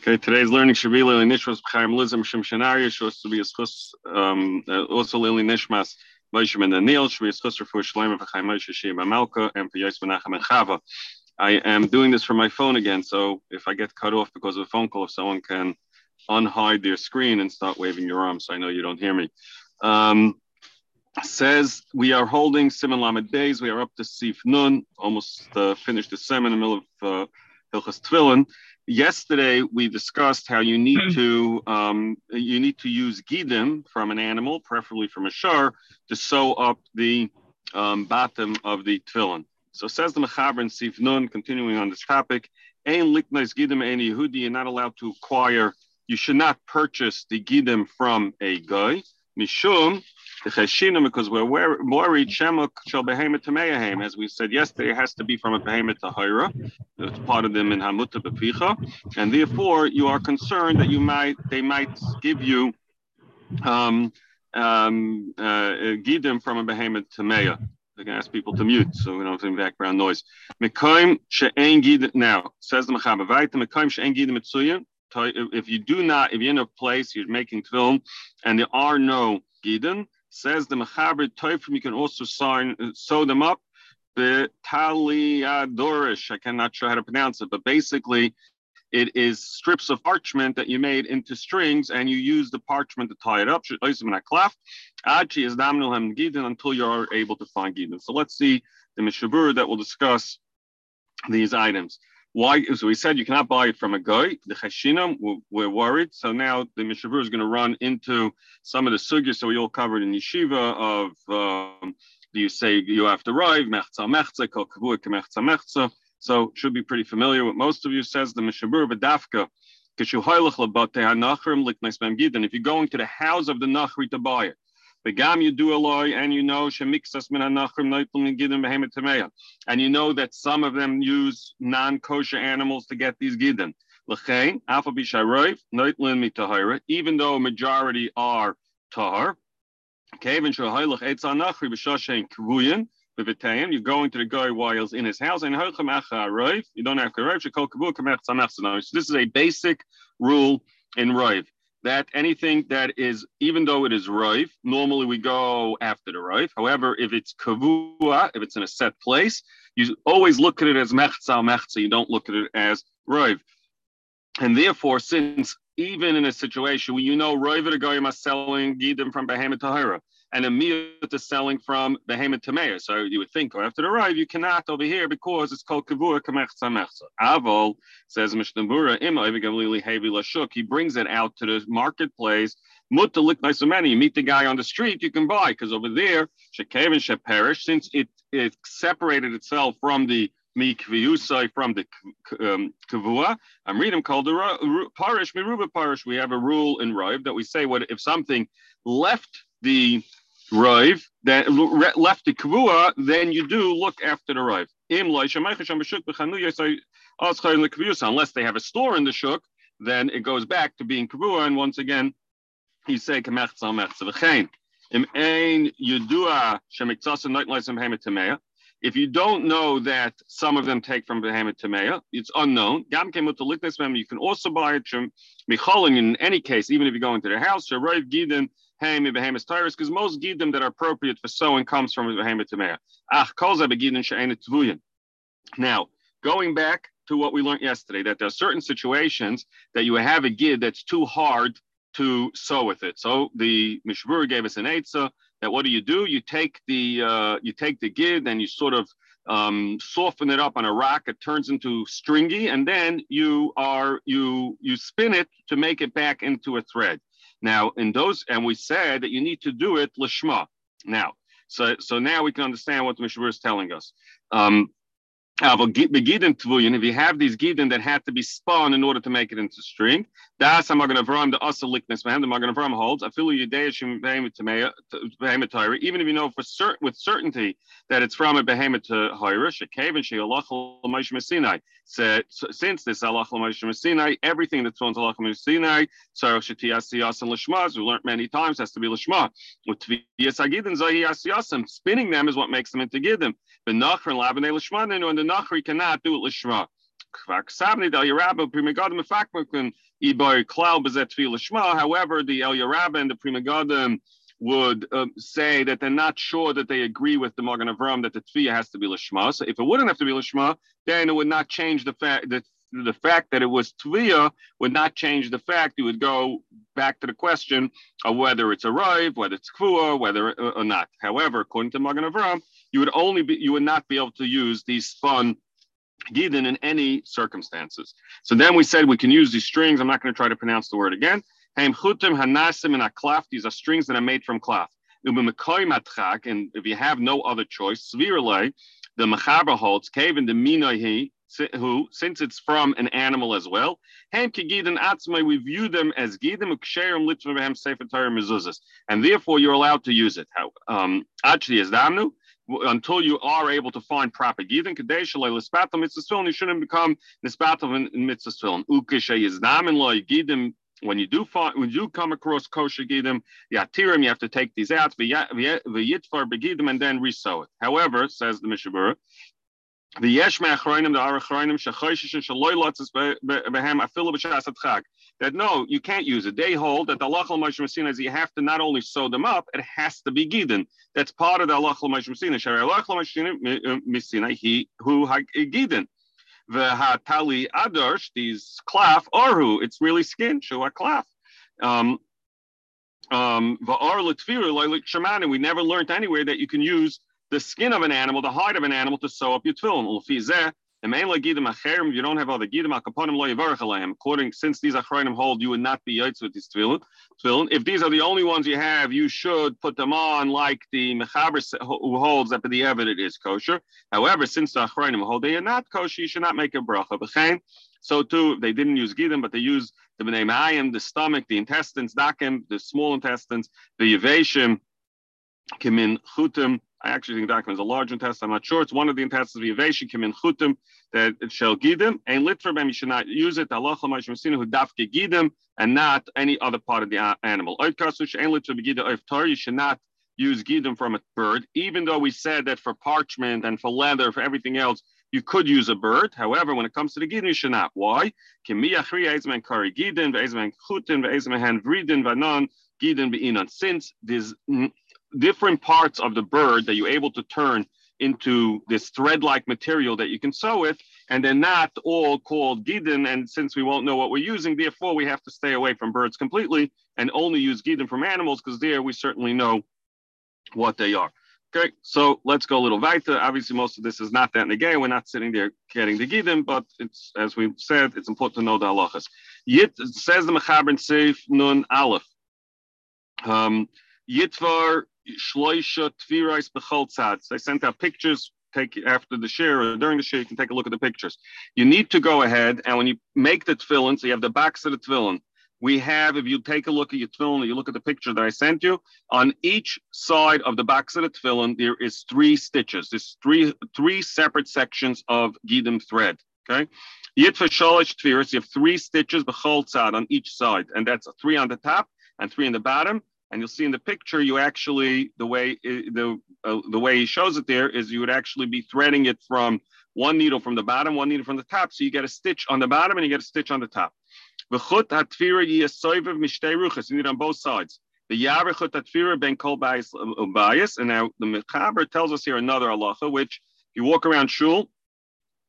Okay, today's learning should be Lili Nishmas B'chaim Lizim Shem supposed to be a also Lili Nishmas Moshe Ben Daniel, should be a schus for Shleim B'chaim Moshe Shia Malka, and for Yos Menachem and Chava. I am doing this from my phone again, so if I get cut off because of a phone call, if someone can unhide their screen and start waving your arms, so I know you don't hear me. Um, says we are holding Siman Lamed days. We are up to Sif Nun, almost uh, finished the sem in the middle of uh, Hilchos Tefillin. Yesterday we discussed how you need to um, you need to use gidim from an animal, preferably from a shar, to sew up the um, bottom of the tefillin. So says the Mechaber in Sif Nun, continuing on this topic, Ein liknais gidim ein Yehudi, you're not allowed to acquire, you should not purchase the gidim from a guy, mishum, because we're worried shemuk shall behemoth to as we said yesterday, has to be from a behemoth to hira. It's part of them in hamuta beficha, and therefore you are concerned that you might they might give you um, um, uh, gidim from a behemoth to meya. I can ask people to mute so we don't have any background noise. Now says the. If you do not, if you're in a place you're making film and there are no gidim, Says the Mechaber Teufim, you can also sign, uh, sew them up. The Taliadorish, I cannot sure how to pronounce it, but basically it is strips of parchment that you made into strings and you use the parchment to tie it up. Until you're able to find Gidin. So let's see the Mishabur that will discuss these items. Why? as we said you cannot buy it from a guy. The cheshinam, we're, worried. So now the Mishabur is going to run into some of the sugyas that we all covered in yeshiva of um, do you say you have to arrive, mechza mechza, kol mechza mechza. So should be pretty familiar with most of you says the Mishabur, but dafka. If you're going to the house of the Nachri to buy it, Begam you do loy, and you know shemixas min anachrim noitlum gidim behemet tameya, and you know that some of them use non-kosher animals to get these gidim. L'chein alpha bisharoif noitlum mitahira, even though a majority are tahar. Kevin shahaylach etz anachri b'shashen kvuyin. You're going to the guy while he's in his house, and you don't have to arrive. So this is a basic rule in Rive that anything that is, even though it is roif, normally we go after the roif. However, if it's kavua, if it's in a set place, you always look at it as mechza mechza. You don't look at it as roif. And therefore, since even in a situation where you know guy is selling gidim from Behemoth Tahira, and a miyut is selling from Behemoth Tameir. So you would think, oh, after the arrive, you cannot over here because it's called Kavur Kamechza Mechza. Avol says Mishnabura, Lashuk, he brings it out to the marketplace. Mutta look nice many. You meet the guy on the street, you can buy, because over there, Shekevin Sheperish, since it, it separated itself from the mikviyusai from the um, kavua. I'm reading called the parish miruba parish. We have a rule in Rive that we say what if something left the Rive, that left the Kavua, then you do look after the Rive. Unless they have a store in the Shuk, then it goes back to being Kavua. And once again, he Shemiktzasa If you don't know that some of them take from Behemoth Tameya, it's unknown. Gam You can also buy it from Micholin in any case, even if you go into their house. Shariv Gidin Haim behemoth tyrus, because most gidim that are appropriate for sowing comes from behemoth tamea. Ach, kolza begidin she'enet tvuyin. Now, going back to what we learned yesterday, that there are certain situations that you have a gid that's too hard to sow with it. So the Mishvur gave us an eitzah that what do you do? You take the uh, you take the gid and you sort of um, soften it up on a rock. It turns into stringy, and then you are you you spin it to make it back into a thread. Now, in those, and we said that you need to do it lishma. Now, so so now we can understand what the Mishnah is telling us. Um, Uh, if you have these gidin that had to be spun in order to make it into string, that's I'm going to Avram the asa lickness behind the Magen Avram holds. I feel you even if you know for certain with certainty that it's from a behemoth to Hirish, a cave and she Sinai. Since this Allah Sinai, everything that's on Allah Sinai, so Shatiyas and Lishmas, we learned many times has to be Lishma. With spinning them is what makes them into Gidim. The Nachr and Labanei Lishma, and the Nachri cannot do it Lishma. However, the El Yerabba and the Pri Megadim would um, say that they're not sure that they agree with the Magen Avram that the Tviya has to be Lishma. So if it wouldn't have to be Lishma, then it would not change the fact that the fact that it was Tviya would not change the fact. You would go back to the question of whether it's arrived, whether it's Kvua, whether uh, or not. However, according to Magen Avram, you would only be, you would not be able to use these fun Gidin in any circumstances. So then we said we can use these strings. I'm not going to try to pronounce the word again. These are strings that are made from cloth. And if you have no other choice, the mechaber holds, cave in the minahi, who, since it's from an animal as well, Haim kigidin atzmai, we view them as gidim uksherim litzvahem sefer Torah mezuzas, and therefore you're allowed to use it. How um, actually is damnu until you are able to find proper gidin kadeshalei lispatam mitzvah you shouldn't become nispatam in mitzvah ukishay is damin loy gidim when you do find, when you come across kosher gidim, yatirim, you have to take these out, v'yitfar begidim, and then resew it. However, says the Mishabura, That no, you can't use it. They hold that the Allah Messina is you have to not only sew them up, it has to be gidin. That's part of the Allah Moshe Messina. Messina, he who gidin. The hatali adarsh, these klaf, arhu, it's really skin, shua klaf. Um, um, we never learned anywhere that you can use the skin of an animal, the hide of an animal, to sew up your tefillin. If you don't have other gidim According, since these achronim hold, you would not be yaitz with these tefillin. If these are the only ones you have, you should put them on like the mechaber who holds that the evidence is kosher. However, since the achronim hold they are not kosher, you should not make a bracha. So too, they didn't use gidim, but they used the bnei mayim, the stomach, the intestines, dakim, the small intestines, the yavashim, kimin chutim, I actually think document is a large intestine. I'm not sure. It's one of the intestines of Yaveshin, Kim in Chutim, that it shall gidim. And litrabem, you should not use it. Allah who dafke gidim, and not any other part of the animal. You should not use gidim from a bird, even though we said that for parchment and for leather, for everything else, you could use a bird. However, when it comes to the gidim, you should not. Why? Since there's different parts of the bird that you're able to turn into this thread-like material that you can sew with, and they're not all called gidin. And since we won't know what we're using, therefore we have to stay away from birds completely and only use gidin from animals because there we certainly know what they are. Okay, so let's go a little weiter. Obviously, most of this is not that negay. We're not sitting there getting the gidim, but it's as we said, it's important to know the halachas. Yit says the mechaber in Seif Nun Aleph. Um, Yitvar Shloisha Tvirais Becholtzad. I sent out pictures. Take after the share or during the share, you can take a look at the pictures. You need to go ahead and when you make the tefillin, so you have the backs of the tefillin. We have, if you take a look at your tefillin, you look at the picture that I sent you, on each side of the backs of the tefillin, there is three stitches. There's three three separate sections of gidim thread. Okay. Yitfa shalish tviris, you have three stitches b'chol on each side, and that's three on the top and three on the bottom. And you'll see in the picture, you actually the way the uh, the way he shows it there is you would actually be threading it from one needle from the bottom, one needle from the top. So you get a stitch on the bottom and you get a stitch on the top. You need on both sides. The Yarechut Atfira ben Kol Bias, and now the Mechaber tells us here another halacha, which you walk around shul,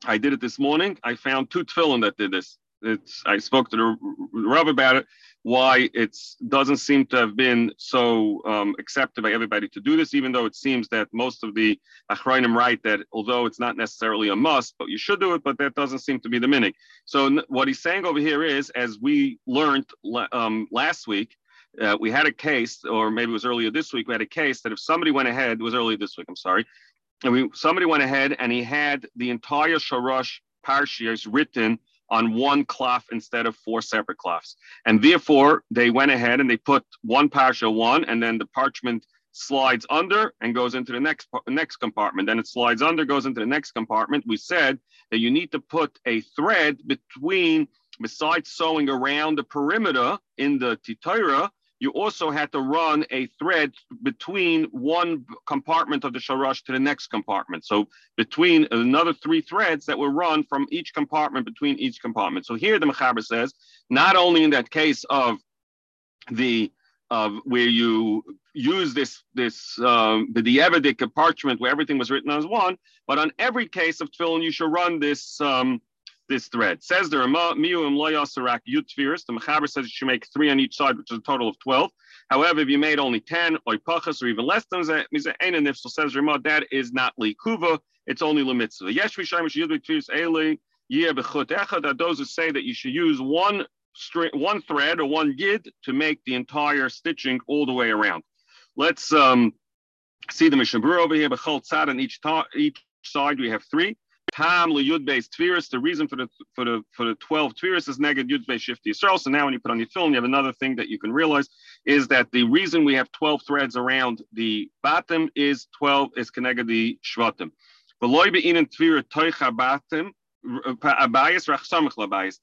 I did it this morning. I found two tefillin that did this. It's I spoke to the Rav about it why it doesn't seem to have been so um, accepted by everybody to do this, even though it seems that most of the Achrayim write that although it's not necessarily a must, but you should do it, but that doesn't seem to be the minig. So what he's saying over here is, as we learned um, last week, uh, we had a case, or maybe it was earlier this week, we had a case that if somebody went ahead, it was earlier this week, I'm sorry, and we, somebody went ahead and he had the entire Sharash Parshias written on one cloth instead of four separate cloths. And therefore, they went ahead and they put one parsha one, and then the parchment slides under and goes into the next next compartment. Then it slides under, goes into the next compartment. We said that you need to put a thread between, besides sewing around the perimeter in the titira, you also had to run a thread between one compartment of the sharash to the next compartment. So between another three threads that were run from each compartment between each compartment. So here the Mechaber says, not only in that case of the of where you use this this um, the Dievedic parchment where everything was written as one, but on every case of tefillin you should run this um, this thread. Says the Rama, Miu Loyasarak Yutfiris. The Mechaber says you should make three on each side, which is a total of 12. However, if you made only 10 or or even less than that, says Rama, that is not likuva, it's only lemitzvah. Yesh Vishayim Yudvik Eli, Yeh Bechut Echad, those who say that you should use one string, one thread or one yid to make the entire stitching all the way around. Let's um, see the Mishabur over here, Bechol Tzad on each, each side, we have three. Tam yud beis tviris. The reason for the for the for the twelve tviris is neged yud beis shifty Yisrael. So now when you put on your film, you have another thing that you can realize is that the reason we have twelve threads around the bottom is twelve is connected the shvatim. Bottom. Uh,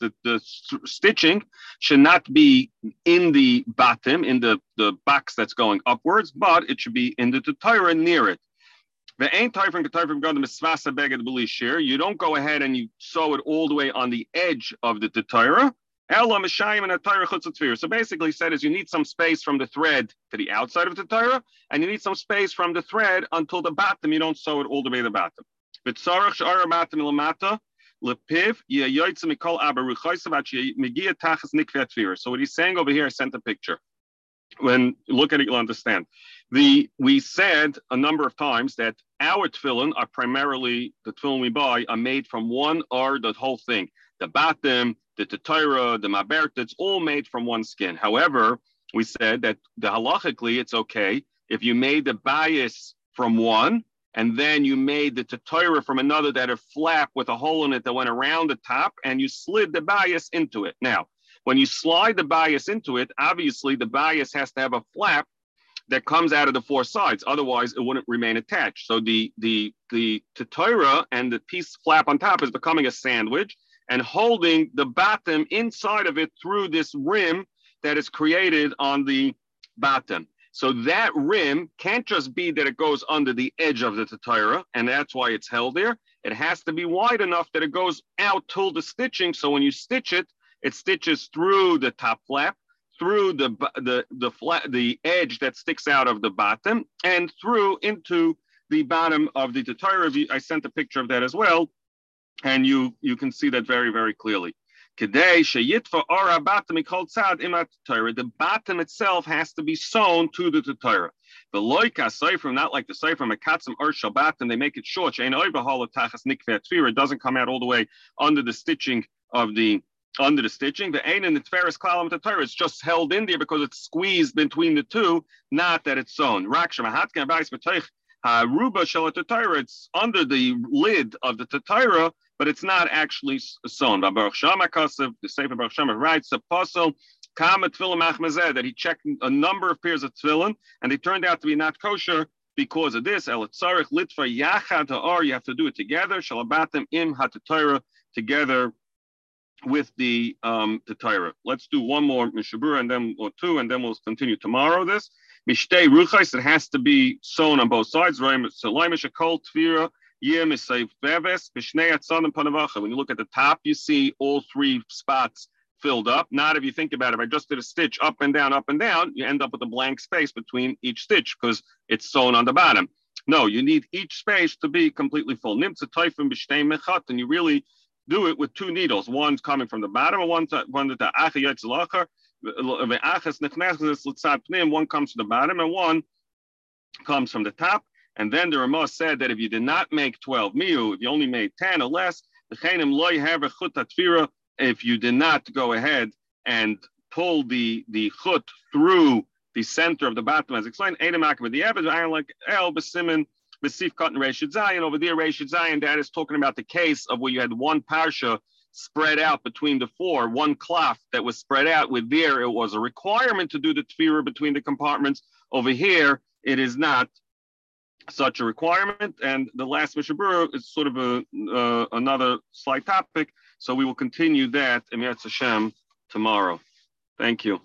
the, the stitching should not be in the bottom, in the, the box that's going upwards, but it should be in the Torah near it. You don't go ahead and you sew it all the way on the edge of the Torah. So basically, he said is you need some space from the thread to the outside of the Torah, and you need some space from the thread until the bottom. You don't sew it all the way to the bottom. So what he's saying over here, I sent a picture. When look at it, you'll understand. The we said a number of times that our tefillin are primarily the tefillin we buy are made from one or the whole thing. The batim, the tetira, the mabert, it's all made from one skin. However, we said that the halachically it's okay if you made the bias from one and then you made the tetira from another that a flap with a hole in it that went around the top and you slid the bias into it. Now, when you slide the bias into it, obviously the bias has to have a flap that comes out of the four sides. Otherwise, it wouldn't remain attached. So the the the tetira and the piece flap on top is becoming a sandwich and holding the bottom inside of it through this rim that is created on the bottom. So that rim can't just be that it goes under the edge of the tetira, and that's why it's held there. It has to be wide enough that it goes out till the stitching. So when you stitch it, it stitches through the top flap through the the the flat the edge that sticks out of the bottom and through into the bottom of the Torah. I sent a picture of that as well, and you you can see that very very clearly. The bottom itself has to be sewn to the Torah. The loika sefer, not like the sefer mekatzim or and they make it short. It doesn't come out all the way under the stitching of the under the stitching. The ain and the tferis column the Torah is just held in there because it's squeezed between the two, not that it's sewn. Ruba it's under the lid of the Tatira, but it's not actually sewn. The Sefer Baruch Shama writes apostle that he checked a number of pairs of tefillin and they turned out to be not kosher because of this. El litfa yachad You have to do it together. Shalabatim im hatatira together with the um, the Torah. Let's do one more Mishabura and then or two, and then we'll continue tomorrow. This Mishtei Ruchais, it has to be sewn on both sides. So when you look at the top, you see all three spots filled up. Not if you think about it, if I just did a stitch up and down, up and down, you end up with a blank space between each stitch because it's sewn on the bottom. No, you need each space to be completely full. Nimtza taifim mechat, and you really do it with two needles. One's coming from the bottom, and one's one that the uh, one comes from the bottom, and one comes from the top. And then the Ramah said that if you did not make 12 miu, if you only made 10 or less, if you did not go ahead and pull the, the chut through the center of the bottom, as explained, like Besif Cotton Reshid Zion. Over there, Reshid Zion, that is talking about the case of where you had one parsha spread out between the four, one cloth that was spread out. With there, it was a requirement to do the tefillah between the compartments. Over here, it is not such a requirement. And the last Mishabura is sort of a uh, another slight topic. So we will continue that in Hashem tomorrow. Thank you.